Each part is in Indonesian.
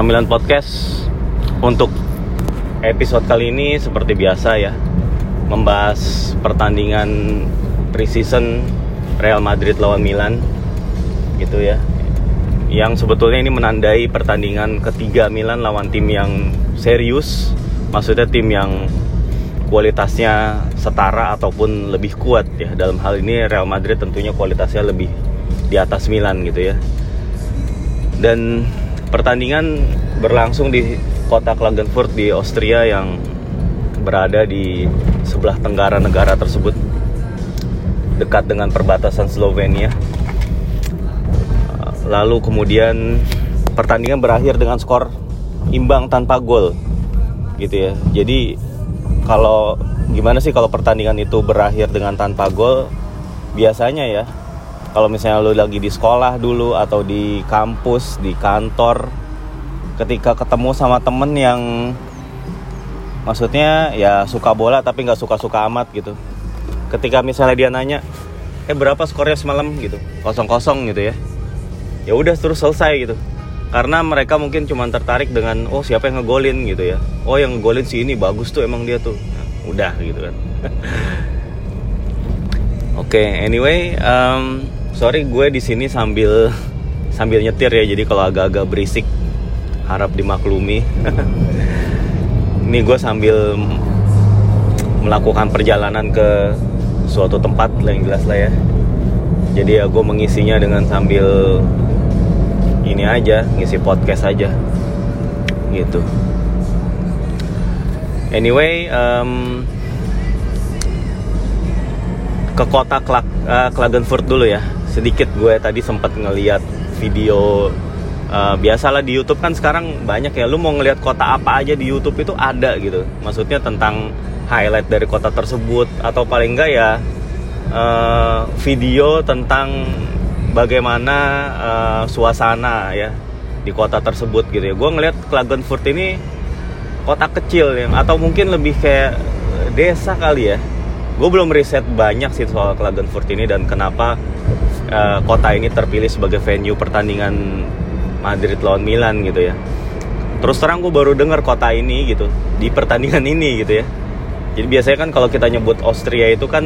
Kasamilan Podcast untuk episode kali ini seperti biasa ya membahas pertandingan preseason Real Madrid lawan Milan gitu ya. Yang sebetulnya ini menandai pertandingan ketiga Milan lawan tim yang serius, maksudnya tim yang kualitasnya setara ataupun lebih kuat ya. Dalam hal ini Real Madrid tentunya kualitasnya lebih di atas Milan gitu ya. Dan pertandingan berlangsung di kota Klagenfurt di Austria yang berada di sebelah tenggara negara tersebut dekat dengan perbatasan Slovenia. Lalu kemudian pertandingan berakhir dengan skor imbang tanpa gol gitu ya. Jadi kalau gimana sih kalau pertandingan itu berakhir dengan tanpa gol? Biasanya ya kalau misalnya lu lagi di sekolah dulu atau di kampus di kantor ketika ketemu sama temen yang maksudnya ya suka bola tapi nggak suka suka amat gitu. Ketika misalnya dia nanya eh berapa skornya semalam? gitu. Kosong kosong gitu ya. Ya udah terus selesai gitu. Karena mereka mungkin cuma tertarik dengan oh siapa yang ngegolin? gitu ya. Oh yang ngegolin si ini bagus tuh emang dia tuh. Nah, udah gitu kan. Oke okay, anyway um, sorry gue di sini sambil sambil nyetir ya jadi kalau agak-agak berisik harap dimaklumi. Ini gue sambil melakukan perjalanan ke suatu tempat lah yang jelas lah ya. Jadi ya gue mengisinya dengan sambil ini aja ngisi podcast aja gitu. Anyway um, ke kota Kla uh, Klagenfurt dulu ya sedikit gue tadi sempat ngeliat video uh, biasalah di YouTube kan sekarang banyak ya lu mau ngeliat kota apa aja di YouTube itu ada gitu. Maksudnya tentang highlight dari kota tersebut atau paling enggak ya uh, video tentang bagaimana uh, suasana ya di kota tersebut gitu ya. Gue ngeliat Klagenfurt ini kota kecil yang atau mungkin lebih kayak desa kali ya. Gue belum riset banyak sih soal Klagenfurt ini dan kenapa uh, kota ini terpilih sebagai venue pertandingan Madrid lawan Milan gitu ya. Terus terang gue baru dengar kota ini gitu di pertandingan ini gitu ya. Jadi biasanya kan kalau kita nyebut Austria itu kan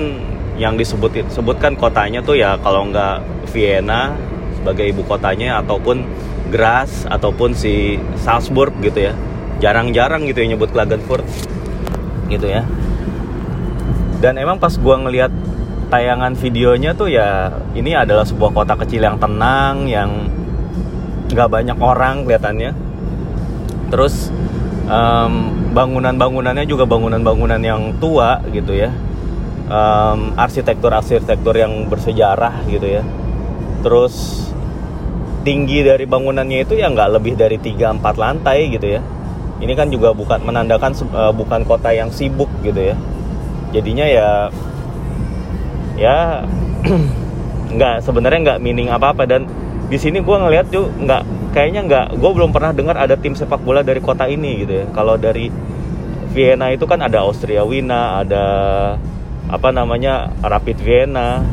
yang disebut sebutkan kotanya tuh ya kalau nggak Vienna sebagai ibu kotanya ataupun Graz ataupun si Salzburg gitu ya. Jarang-jarang gitu ya nyebut Klagenfurt gitu ya. Dan emang pas gue ngelihat tayangan videonya tuh ya ini adalah sebuah kota kecil yang tenang yang nggak banyak orang kelihatannya. Terus um, bangunan-bangunannya juga bangunan-bangunan yang tua gitu ya. Um, arsitektur-arsitektur yang bersejarah gitu ya. Terus tinggi dari bangunannya itu ya nggak lebih dari 3-4 lantai gitu ya. Ini kan juga bukan menandakan uh, bukan kota yang sibuk gitu ya. Jadinya ya ya nggak sebenarnya nggak meaning apa apa dan di sini gue ngelihat tuh nggak kayaknya nggak gue belum pernah dengar ada tim sepak bola dari kota ini gitu ya. Kalau dari Vienna itu kan ada Austria Wina ada apa namanya Rapid Vienna.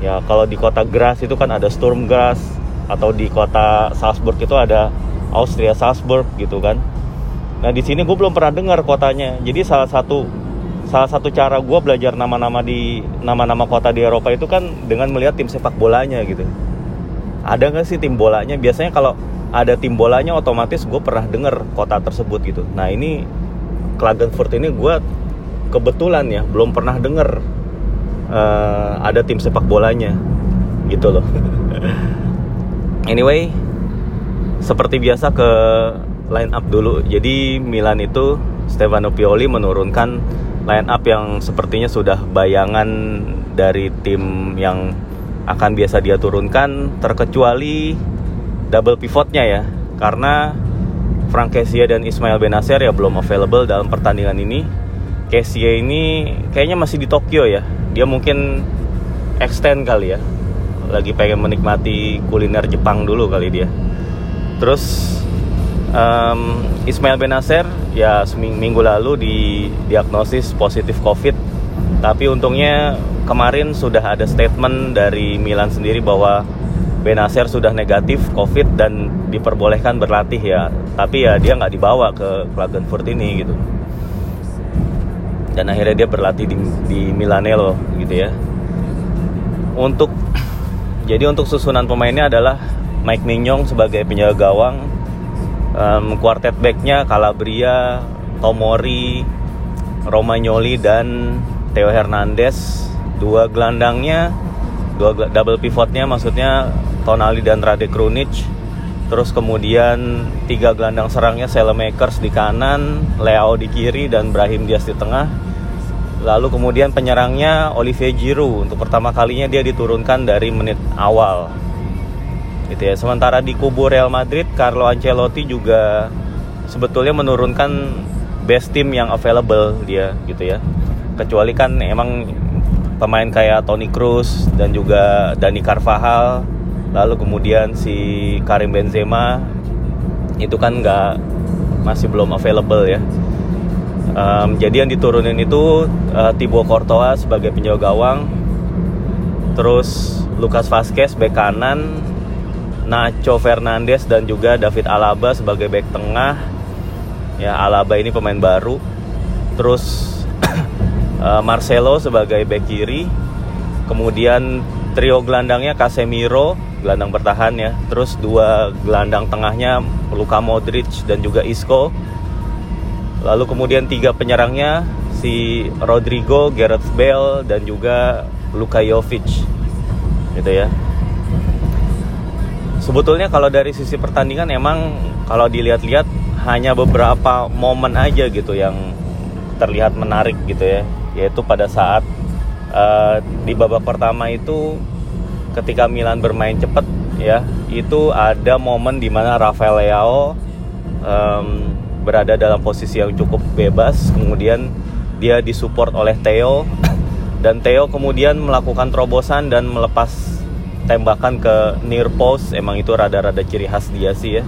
Ya kalau di kota Graz itu kan ada Sturm Graz atau di kota Salzburg itu ada Austria Salzburg gitu kan. Nah di sini gue belum pernah dengar kotanya. Jadi salah satu salah satu cara gue belajar nama-nama di nama-nama kota di Eropa itu kan dengan melihat tim sepak bolanya gitu. Ada nggak sih tim bolanya? Biasanya kalau ada tim bolanya otomatis gue pernah dengar kota tersebut gitu. Nah ini Klagenfurt ini gue kebetulan ya belum pernah dengar uh, ada tim sepak bolanya gitu loh. Anyway seperti biasa ke line up dulu. Jadi Milan itu Stefano Pioli menurunkan line up yang sepertinya sudah bayangan dari tim yang akan biasa dia turunkan terkecuali double pivotnya ya. Karena Frank Kessie dan Ismail Benacer ya belum available dalam pertandingan ini. Kessie ini kayaknya masih di Tokyo ya. Dia mungkin extend kali ya. Lagi pengen menikmati kuliner Jepang dulu kali dia. Terus um, Ismail Benacer ya seminggu lalu didiagnosis positif COVID tapi untungnya kemarin sudah ada statement dari Milan sendiri bahwa Benacer sudah negatif COVID dan diperbolehkan berlatih ya. Tapi ya dia nggak dibawa ke Klagenfurt ini gitu. Dan akhirnya dia berlatih di, di Milanello gitu ya. Untuk jadi untuk susunan pemainnya adalah Mike Mignon sebagai penjaga gawang, um, quartet backnya Calabria, Tomori, Romagnoli dan Theo Hernandez. Dua gelandangnya, dua double pivotnya maksudnya Tonali dan Rade Krunic terus kemudian tiga gelandang serangnya Selemakers di kanan Leo di kiri dan Brahim Diaz di tengah. Lalu kemudian penyerangnya Olivier Giroud. Untuk pertama kalinya dia diturunkan dari menit awal gitu ya. Sementara di kubu Real Madrid Carlo Ancelotti juga sebetulnya menurunkan best team yang available dia gitu ya. Kecuali kan emang pemain kayak Toni Kroos dan juga Dani Carvajal lalu kemudian si Karim Benzema itu kan nggak masih belum available ya. Um, jadi yang diturunin itu uh, Thibaut Courtois sebagai penjaga gawang terus Lucas Vazquez bek kanan Nacho Fernandes dan juga David Alaba sebagai bek tengah ya Alaba ini pemain baru terus uh, Marcelo sebagai bek kiri kemudian trio gelandangnya Casemiro gelandang bertahan ya. Terus dua gelandang tengahnya Luka Modric dan juga Isco. Lalu kemudian tiga penyerangnya si Rodrigo, Gareth Bale dan juga Luka Jovic. Gitu ya. Sebetulnya kalau dari sisi pertandingan emang kalau dilihat-lihat hanya beberapa momen aja gitu yang terlihat menarik gitu ya. Yaitu pada saat uh, di babak pertama itu ketika Milan bermain cepat ya itu ada momen di mana Rafael Leao um, berada dalam posisi yang cukup bebas kemudian dia disupport oleh Theo dan Theo kemudian melakukan terobosan dan melepas tembakan ke near post emang itu rada-rada ciri khas dia sih ya.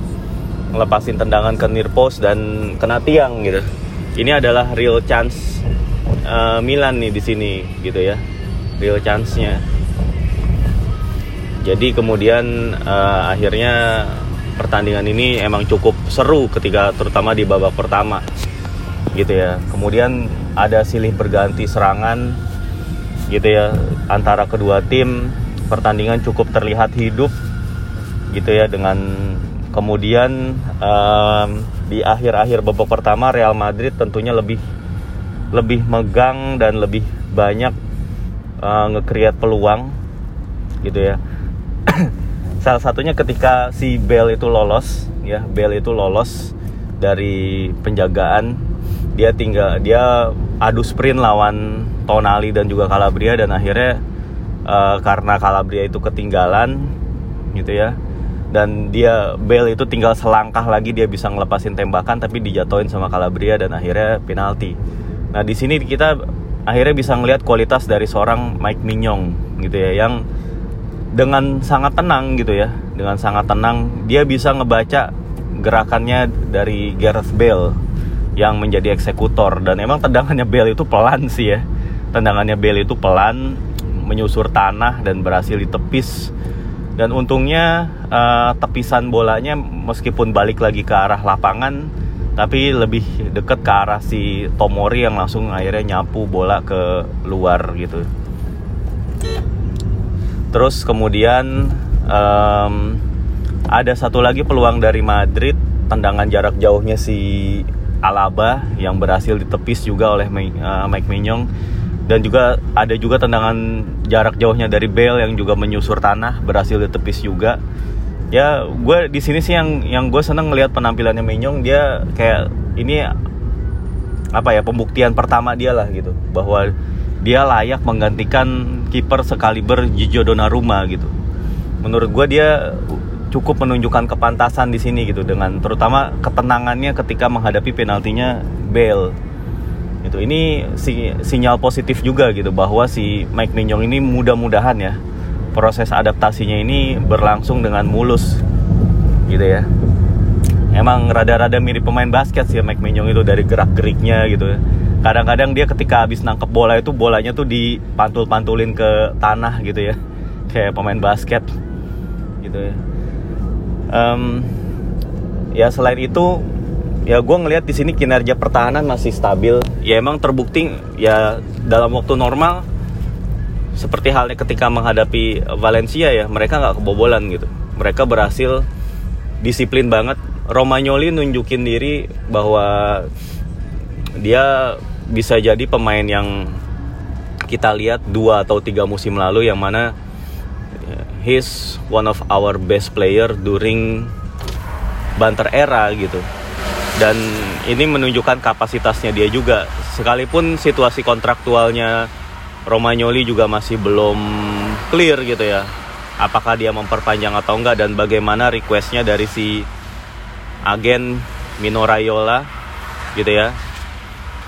Melepasin tendangan ke near post dan kena tiang gitu. Ini adalah real chance uh, Milan nih di sini gitu ya. Real chance-nya. Jadi kemudian uh, akhirnya pertandingan ini emang cukup seru ketika terutama di babak pertama gitu ya. Kemudian ada silih berganti serangan gitu ya antara kedua tim pertandingan cukup terlihat hidup gitu ya dengan kemudian um, di akhir-akhir babak pertama Real Madrid tentunya lebih lebih megang dan lebih banyak uh, nge-create peluang gitu ya. Salah satunya ketika si Bell itu lolos ya Bell itu lolos dari penjagaan dia tinggal dia adu sprint lawan Tonali dan juga Calabria dan akhirnya uh, karena Calabria itu ketinggalan gitu ya. Dan dia Bell itu tinggal selangkah lagi dia bisa ngelepasin tembakan tapi dijatuhin sama Calabria dan akhirnya penalti. Nah di sini kita akhirnya bisa ngelihat kualitas dari seorang Mike Mignon gitu ya yang dengan sangat tenang gitu ya. Dengan sangat tenang dia bisa ngebaca gerakannya dari Gareth Bale yang menjadi eksekutor. Dan emang tendangannya Bale itu pelan sih ya. Tendangannya Bale itu pelan menyusur tanah dan berhasil ditepis. Dan untungnya uh, tepisan bolanya meskipun balik lagi ke arah lapangan tapi lebih deket ke arah si Tomori yang langsung akhirnya nyapu bola ke luar gitu. Terus kemudian um, ada satu lagi peluang dari Madrid tendangan jarak jauhnya si Alaba yang berhasil ditepis juga oleh uh, Mike Mignon dan juga ada juga tendangan jarak jauhnya dari Bale yang juga menyusur tanah berhasil ditepis juga ya gue di sini sih yang yang gue seneng ngelihat penampilannya Mignon dia kayak ini apa ya pembuktian pertama dia lah gitu bahwa dia layak menggantikan kiper sekaliber Gigi Donnarumma gitu. Menurut gue dia cukup menunjukkan kepantasan di sini gitu dengan terutama ketenangannya ketika menghadapi penaltinya Bale. Itu ini si, sinyal positif juga gitu bahwa si Mike Mignon ini mudah-mudahan ya proses adaptasinya ini berlangsung dengan mulus gitu ya. Emang rada-rada mirip pemain basket sih Mike Mignon itu dari gerak-geriknya gitu ya. Kadang-kadang dia ketika habis nangkep bola itu bolanya tuh dipantul-pantulin ke tanah gitu ya. Kayak pemain basket gitu ya. Um, ya selain itu ya gue ngelihat di sini kinerja pertahanan masih stabil. Ya emang terbukti ya dalam waktu normal seperti halnya ketika menghadapi Valencia ya mereka nggak kebobolan gitu. Mereka berhasil disiplin banget. Romagnoli nunjukin diri bahwa dia bisa jadi pemain yang kita lihat dua atau tiga musim lalu yang mana he's one of our best player during banter era gitu dan ini menunjukkan kapasitasnya dia juga. Sekalipun situasi kontraktualnya Romagnoli juga masih belum clear gitu ya. Apakah dia memperpanjang atau enggak dan bagaimana requestnya dari si agen Mino Raiola gitu ya.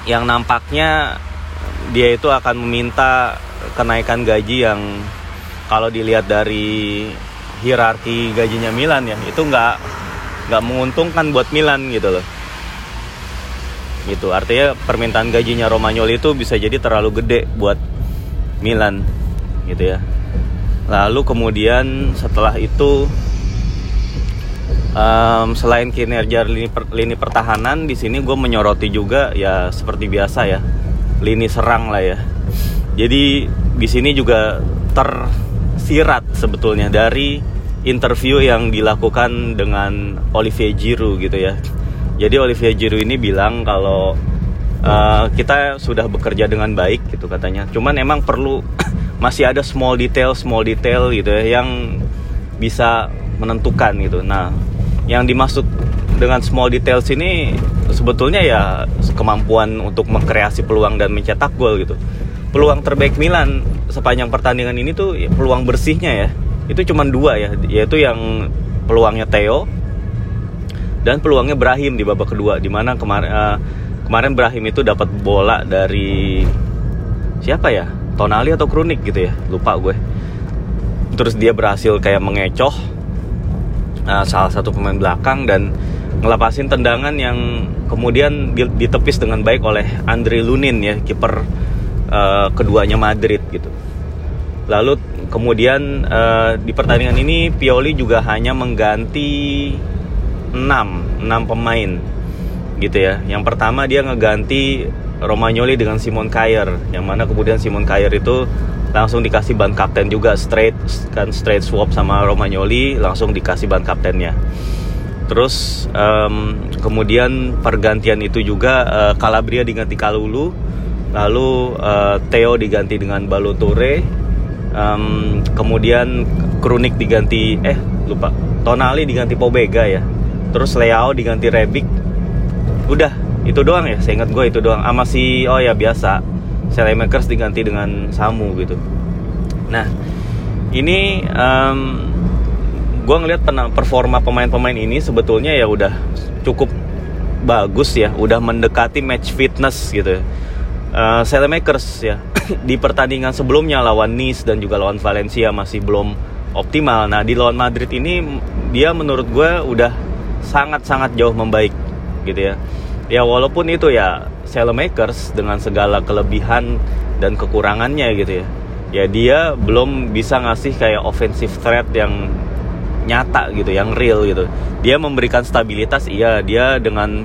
Yang nampaknya dia itu akan meminta kenaikan gaji yang kalau dilihat dari hierarki gajinya Milan ya itu nggak nggak menguntungkan buat Milan gitu loh gitu. Artinya permintaan gajinya Romagnoli itu bisa jadi terlalu gede buat Milan. Gitu ya. Lalu kemudian setelah itu um, selain kinerja lini, per, lini pertahanan di sini gue menyoroti juga ya seperti biasa ya lini serang lah ya. Jadi di sini juga tersirat sebetulnya dari interview yang dilakukan dengan Olivier Giroud gitu ya jadi Olivier Giroud ini bilang kalau uh, kita sudah bekerja dengan baik gitu katanya. Cuman emang perlu masih ada small detail small detail gitu ya yang bisa menentukan gitu. Nah, yang dimaksud dengan small details ini sebetulnya ya kemampuan untuk mengkreasi peluang dan mencetak gol gitu. Peluang terbaik Milan sepanjang pertandingan ini tuh ya, peluang bersihnya ya itu cuma dua ya, yaitu yang peluangnya Theo dan peluangnya Brahim di babak kedua di mana kemarin uh, kemarin Brahim itu dapat bola dari siapa ya? Tonali atau Kronik gitu ya? Lupa gue. Terus dia berhasil kayak mengecoh uh, salah satu pemain belakang dan ngelepasin tendangan yang kemudian ditepis dengan baik oleh Andre Lunin ya kiper uh, keduanya Madrid gitu. Lalu kemudian uh, di pertandingan ini Pioli juga hanya mengganti 6 6 pemain gitu ya. Yang pertama dia ngeganti Romagnoli dengan Simon Kjaer yang mana kemudian Simon Kjaer itu langsung dikasih ban kapten juga straight kan straight swap sama Romagnoli langsung dikasih ban kaptennya. Terus um, kemudian pergantian itu juga uh, Calabria diganti Kalulu, lalu uh, Theo diganti dengan Balotore, um, kemudian Krunik diganti eh lupa Tonali diganti Pobega ya, terus Leao diganti Rebic udah itu doang ya saya ingat gue itu doang. Sama si oh ya biasa. Makers diganti dengan Samu gitu. Nah ini um, gue ngeliat performa pemain-pemain ini sebetulnya ya udah cukup bagus ya. Udah mendekati match fitness gitu uh, Makers ya di pertandingan sebelumnya lawan Nice dan juga lawan Valencia masih belum optimal. Nah di lawan Madrid ini dia menurut gue udah sangat-sangat jauh membaik gitu ya. Ya walaupun itu ya Makers dengan segala kelebihan dan kekurangannya gitu ya. Ya dia belum bisa ngasih kayak offensive threat yang nyata gitu yang real gitu. Dia memberikan stabilitas iya dia dengan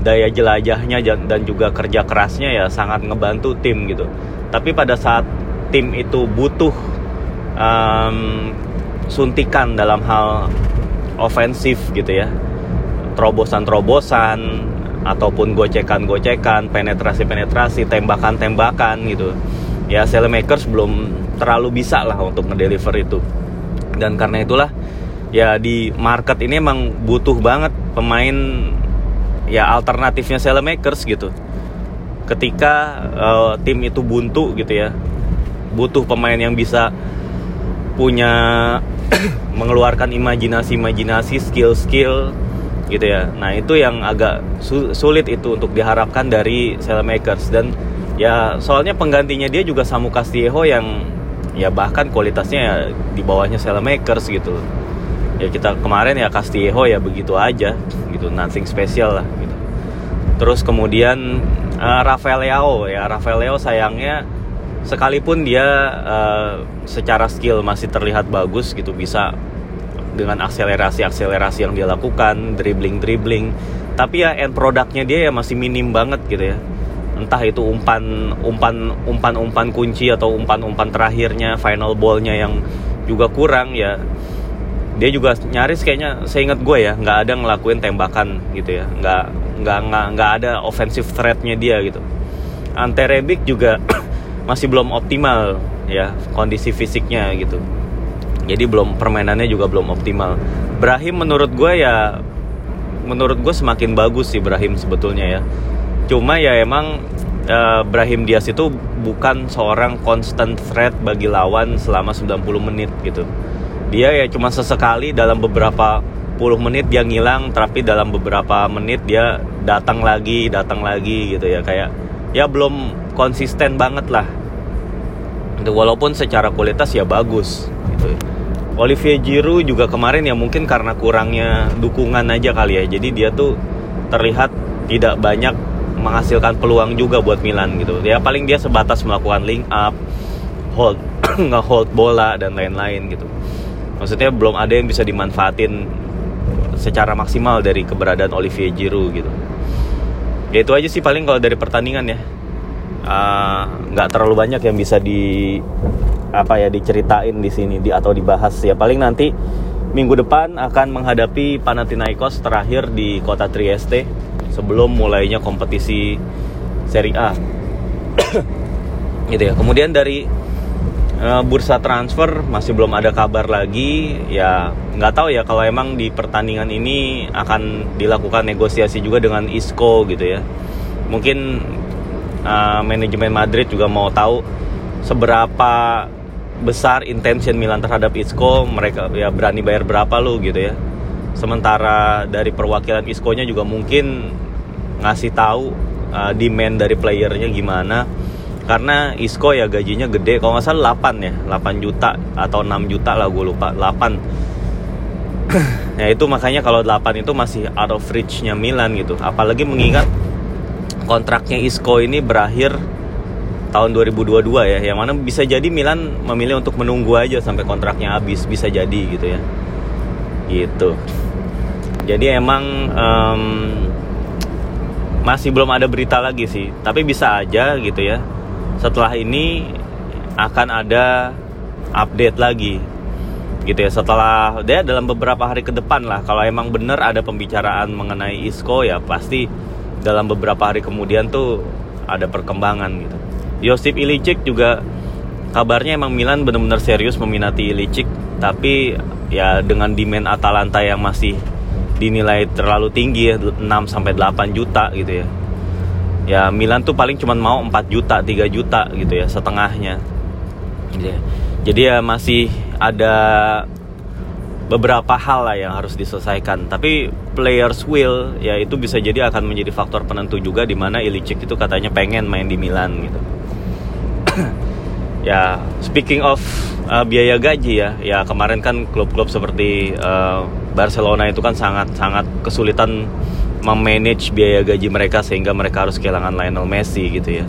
daya jelajahnya dan juga kerja kerasnya ya sangat ngebantu tim gitu. Tapi pada saat tim itu butuh um, suntikan dalam hal ofensif gitu ya terobosan-terobosan ataupun gocekan-gocekan, penetrasi-penetrasi, tembakan-tembakan gitu. Ya Makers belum terlalu bisa lah untuk ngedeliver itu. Dan karena itulah ya di market ini emang butuh banget pemain ya alternatifnya Makers gitu. Ketika uh, tim itu buntu gitu ya, butuh pemain yang bisa punya mengeluarkan imajinasi-imajinasi, skill-skill gitu ya. Nah itu yang agak sulit itu untuk diharapkan dari Makers dan ya soalnya penggantinya dia juga Samu Castillejo yang ya bahkan kualitasnya ya di bawahnya Makers gitu. Ya kita kemarin ya Castillejo ya begitu aja gitu, nothing special lah gitu. Terus kemudian uh, Rafael Leao ya Rafael Leao sayangnya sekalipun dia uh, secara skill masih terlihat bagus gitu bisa dengan akselerasi-akselerasi yang dia lakukan, dribbling-dribbling. Tapi ya end produknya dia ya masih minim banget gitu ya. Entah itu umpan umpan umpan umpan kunci atau umpan umpan terakhirnya, final ballnya yang juga kurang ya. Dia juga nyaris kayaknya, saya ingat gue ya, nggak ada ngelakuin tembakan gitu ya, nggak nggak nggak nggak ada offensive threatnya dia gitu. Ante Rebic juga masih belum optimal ya kondisi fisiknya gitu jadi belum permainannya juga belum optimal. Brahim menurut gue ya menurut gue semakin bagus sih Brahim sebetulnya ya. Cuma ya emang uh, Brahim Diaz itu bukan seorang constant threat bagi lawan selama 90 menit gitu. Dia ya cuma sesekali dalam beberapa puluh menit dia ngilang tapi dalam beberapa menit dia datang lagi datang lagi gitu ya. Kayak ya belum konsisten banget lah. Walaupun secara kualitas ya bagus gitu Olivier Giroud juga kemarin ya mungkin karena kurangnya dukungan aja kali ya. Jadi dia tuh terlihat tidak banyak menghasilkan peluang juga buat Milan gitu. Ya paling dia sebatas melakukan link up, hold nge-hold bola dan lain-lain gitu. Maksudnya belum ada yang bisa dimanfaatin secara maksimal dari keberadaan Olivier Giroud gitu. Ya itu aja sih paling kalau dari pertandingan ya. Ah, nggak uh, terlalu banyak yang bisa di apa ya diceritain di sini di atau dibahas ya. Paling nanti minggu depan akan menghadapi Panathinaikos terakhir di kota Trieste sebelum mulainya kompetisi Serie A. Gitu ya. Kemudian dari uh, bursa transfer masih belum ada kabar lagi. Ya nggak tahu ya kalau emang di pertandingan ini akan dilakukan negosiasi juga dengan Isco gitu ya. Mungkin uh, manajemen Madrid juga mau tahu seberapa besar intention Milan terhadap Isco. Mereka ya berani bayar berapa lu gitu ya. Sementara dari perwakilan Isco-nya juga mungkin ngasih tahu uh, demand dari playernya gimana. Karena Isco ya gajinya gede. Kalau nggak salah 8 ya. 8 juta atau 6 juta lah gue lupa. 8 ya itu makanya kalau 8 itu masih out of reach-nya Milan gitu. Apalagi mengingat kontraknya Isco ini berakhir tahun 2022 ya. Yang mana bisa jadi Milan memilih untuk menunggu aja sampai kontraknya habis bisa jadi gitu ya. Gitu. Jadi emang um, masih belum ada berita lagi sih. Tapi bisa aja gitu ya. Setelah ini akan ada update lagi gitu ya. Setelah dia dalam beberapa hari ke depan lah. Kalau emang bener ada pembicaraan mengenai Isco ya pasti dalam beberapa hari kemudian tuh ada perkembangan gitu Josip Ilicic juga kabarnya emang Milan benar-benar serius meminati Ilicic tapi ya dengan demand Atalanta yang masih dinilai terlalu tinggi ya 6 sampai 8 juta gitu ya. Ya Milan tuh paling cuma mau 4 juta, 3 juta gitu ya setengahnya. Gitu ya. Jadi ya masih ada beberapa hal lah yang harus diselesaikan. Tapi players will ya itu bisa jadi akan menjadi faktor penentu juga di mana Ilicic itu katanya pengen main di Milan gitu. ya speaking of uh, biaya gaji ya ya kemarin kan klub-klub seperti uh, Barcelona itu kan sangat sangat kesulitan memanage biaya gaji mereka sehingga mereka harus kehilangan Lionel Messi gitu ya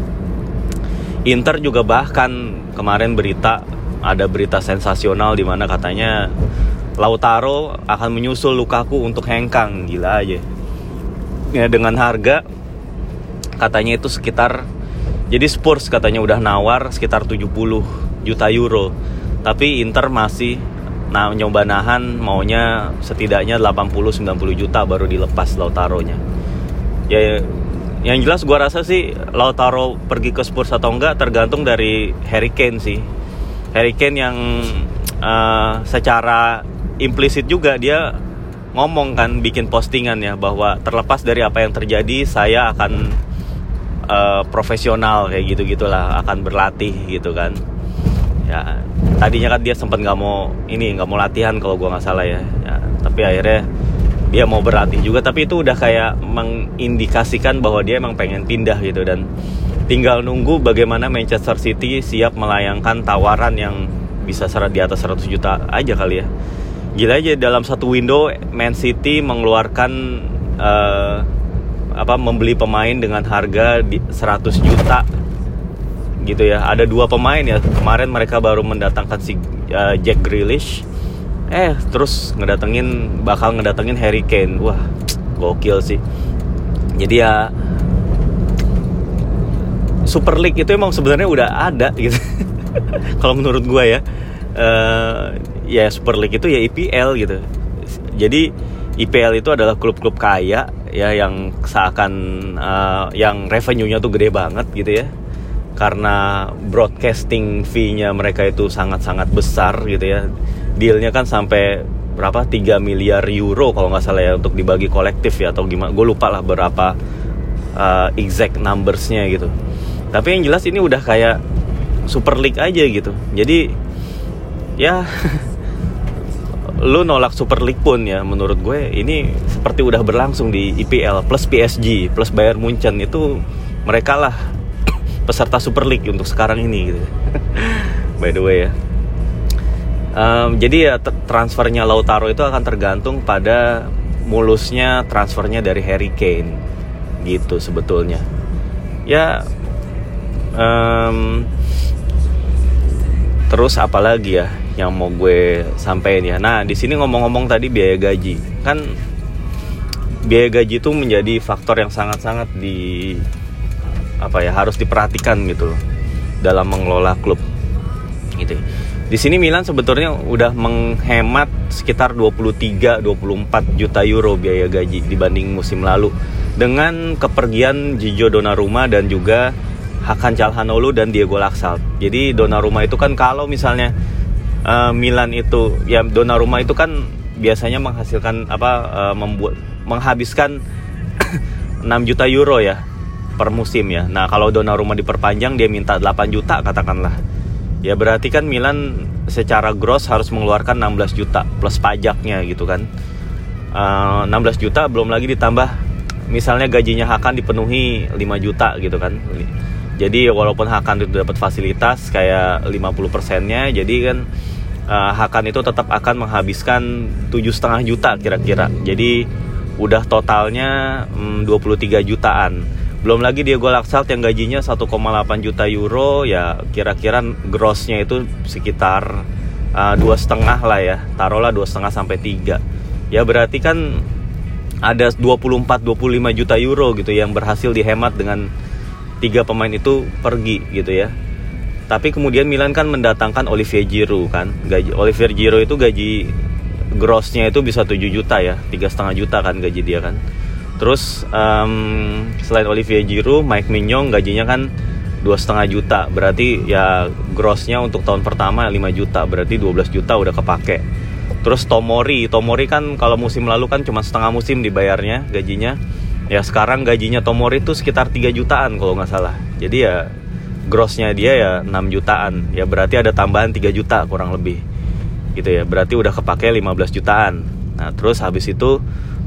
Inter juga bahkan kemarin berita ada berita sensasional di mana katanya Lautaro akan menyusul Lukaku untuk hengkang gila aja ya dengan harga katanya itu sekitar jadi Spurs katanya udah nawar sekitar 70 juta euro. Tapi Inter masih nah nyoba nahan maunya setidaknya 80 90 juta baru dilepas Lautaro-nya. Ya yang jelas gua rasa sih Lautaro pergi ke Spurs atau enggak tergantung dari Harry Kane sih. Harry Kane yang uh, secara implisit juga dia ngomong kan bikin postingan ya bahwa terlepas dari apa yang terjadi saya akan uh, profesional kayak gitu gitulah akan berlatih gitu kan. Ya tadinya kan dia sempat nggak mau ini nggak mau latihan kalau gue nggak salah ya. ya. Tapi akhirnya dia mau berlatih juga tapi itu udah kayak mengindikasikan bahwa dia emang pengen pindah gitu. Dan tinggal nunggu bagaimana Manchester City siap melayangkan tawaran yang bisa serat di atas 100 juta aja kali ya gila aja dalam satu window Man City mengeluarkan uh, apa membeli pemain dengan harga di 100 juta. Gitu ya ada dua pemain ya. Kemarin mereka baru mendatangkan si uh, Jack Grealish. Eh terus ngedatengin bakal ngedatengin Harry Kane. Wah gokil sih. Jadi ya Super League itu emang sebenarnya udah ada gitu. Kalau menurut gue ya uh, ya Super League itu ya IPL gitu. Jadi IPL itu adalah klub-klub kaya ya yang seakan uh, yang revenue-nya tuh gede banget gitu ya. Karena broadcasting fee-nya mereka itu sangat-sangat besar gitu ya. Dealnya kan sampai berapa? 3 miliar euro kalau nggak salah ya untuk dibagi kolektif ya atau gimana. Gue lupa lah berapa uh, exact numbersnya gitu. Tapi yang jelas ini udah kayak super league aja gitu. Jadi ya lu nolak super league pun ya menurut gue ini seperti udah berlangsung di IPL plus PSG plus Bayern Munchen itu mereka lah peserta super league untuk sekarang ini gitu. By the way ya. Um, jadi ya transfernya Lautaro itu akan tergantung pada mulusnya transfernya dari Harry Kane gitu sebetulnya. Ya um, terus apalagi ya yang mau gue sampaikan ya. Nah di sini ngomong-ngomong tadi biaya gaji kan biaya gaji itu menjadi faktor yang sangat-sangat di apa ya harus diperhatikan gitu dalam mengelola klub gitu. Di sini Milan sebetulnya udah menghemat sekitar 23-24 juta euro biaya gaji dibanding musim lalu dengan kepergian Gio Donnarumma dan juga Hakan Calhanoglu dan Diego Laxalt. Jadi Donnarumma itu kan kalau misalnya uh, Milan itu ya Donnarumma itu kan biasanya menghasilkan apa uh, membuat menghabiskan 6 juta euro ya per musim ya. Nah, kalau Donnarumma diperpanjang dia minta 8 juta katakanlah. Ya berarti kan Milan secara gross harus mengeluarkan 16 juta plus pajaknya gitu kan. Uh, eh, 16 juta belum lagi ditambah misalnya gajinya Hakan dipenuhi 5 juta gitu kan. Jadi walaupun Hakan itu dapat fasilitas kayak 50 persennya jadi kan uh, Hakan itu tetap akan menghabiskan tujuh setengah juta kira-kira. Jadi udah totalnya um, mm, 23 jutaan. Belum lagi Diego Laxalt yang gajinya 1,8 juta euro ya kira-kira grossnya itu sekitar uh, dua setengah lah ya. Taruhlah dua setengah sampai tiga. Ya berarti kan ada 24-25 juta euro gitu yang berhasil dihemat dengan tiga pemain itu pergi gitu ya tapi kemudian Milan kan mendatangkan Olivier Giroud kan gaji Olivier Giroud itu gaji grossnya itu bisa 7 juta ya tiga setengah juta kan gaji dia kan Terus um, selain Olivier Giroud, Mike Mignon gajinya kan dua setengah juta. Berarti ya grossnya untuk tahun pertama 5 juta. Berarti 12 juta udah kepake. Terus Tomori, Tomori kan kalau musim lalu kan cuma setengah musim dibayarnya gajinya. Ya sekarang gajinya Tomori itu sekitar 3 jutaan kalau nggak salah. Jadi ya grossnya dia ya 6 jutaan. Ya berarti ada tambahan 3 juta kurang lebih. Gitu ya. Berarti udah kepake 15 jutaan. Nah terus habis itu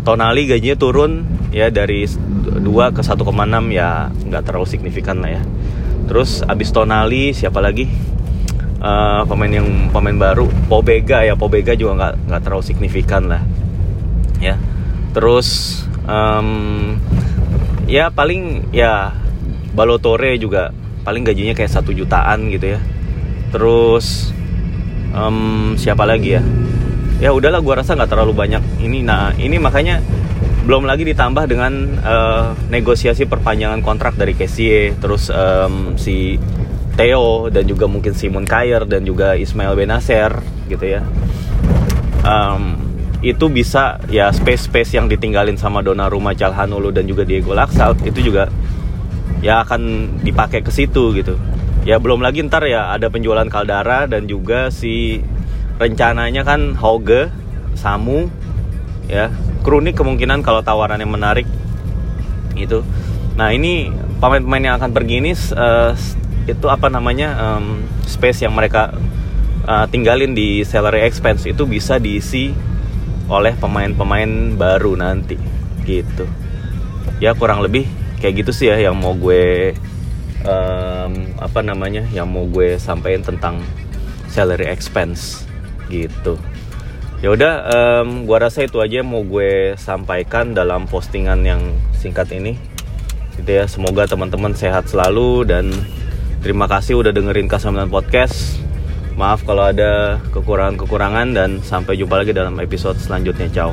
Tonali gajinya turun ya dari 2 ke 1,6 ya nggak terlalu signifikan lah ya. Terus abis Tonali siapa lagi? Uh, pemain yang pemain baru Pobega ya Pobega juga nggak nggak terlalu signifikan lah ya terus um, ya paling ya Balotore juga paling gajinya kayak satu jutaan gitu ya. Terus um, siapa lagi ya? Ya udahlah gue rasa nggak terlalu banyak. Ini nah ini makanya belum lagi ditambah dengan uh, negosiasi perpanjangan kontrak dari Kessie terus um, si Theo dan juga mungkin Simon Kayer dan juga Ismail Benacer gitu ya. Um, itu bisa ya space-space yang ditinggalin sama Donnarumma, Calhanoglu dan juga Diego Laxalt itu juga ya akan dipakai ke situ gitu. Ya belum lagi ntar ya ada penjualan Caldara dan juga si rencananya kan Hauge, Samu, ya Kronik kemungkinan kalau tawarannya menarik itu. Nah ini pemain-pemain yang akan pergi ini uh, itu apa namanya um, space yang mereka uh, tinggalin di salary expense itu bisa diisi oleh pemain-pemain baru nanti gitu. Ya kurang lebih kayak gitu sih ya yang mau gue um, apa namanya yang mau gue sampaikan tentang salary expense gitu ya udah um, gua rasa itu aja yang mau gue sampaikan dalam postingan yang singkat ini gitu ya semoga teman-teman sehat selalu dan terima kasih udah dengerin K9 Podcast Maaf kalau ada kekurangan-kekurangan dan sampai jumpa lagi dalam episode selanjutnya. Ciao.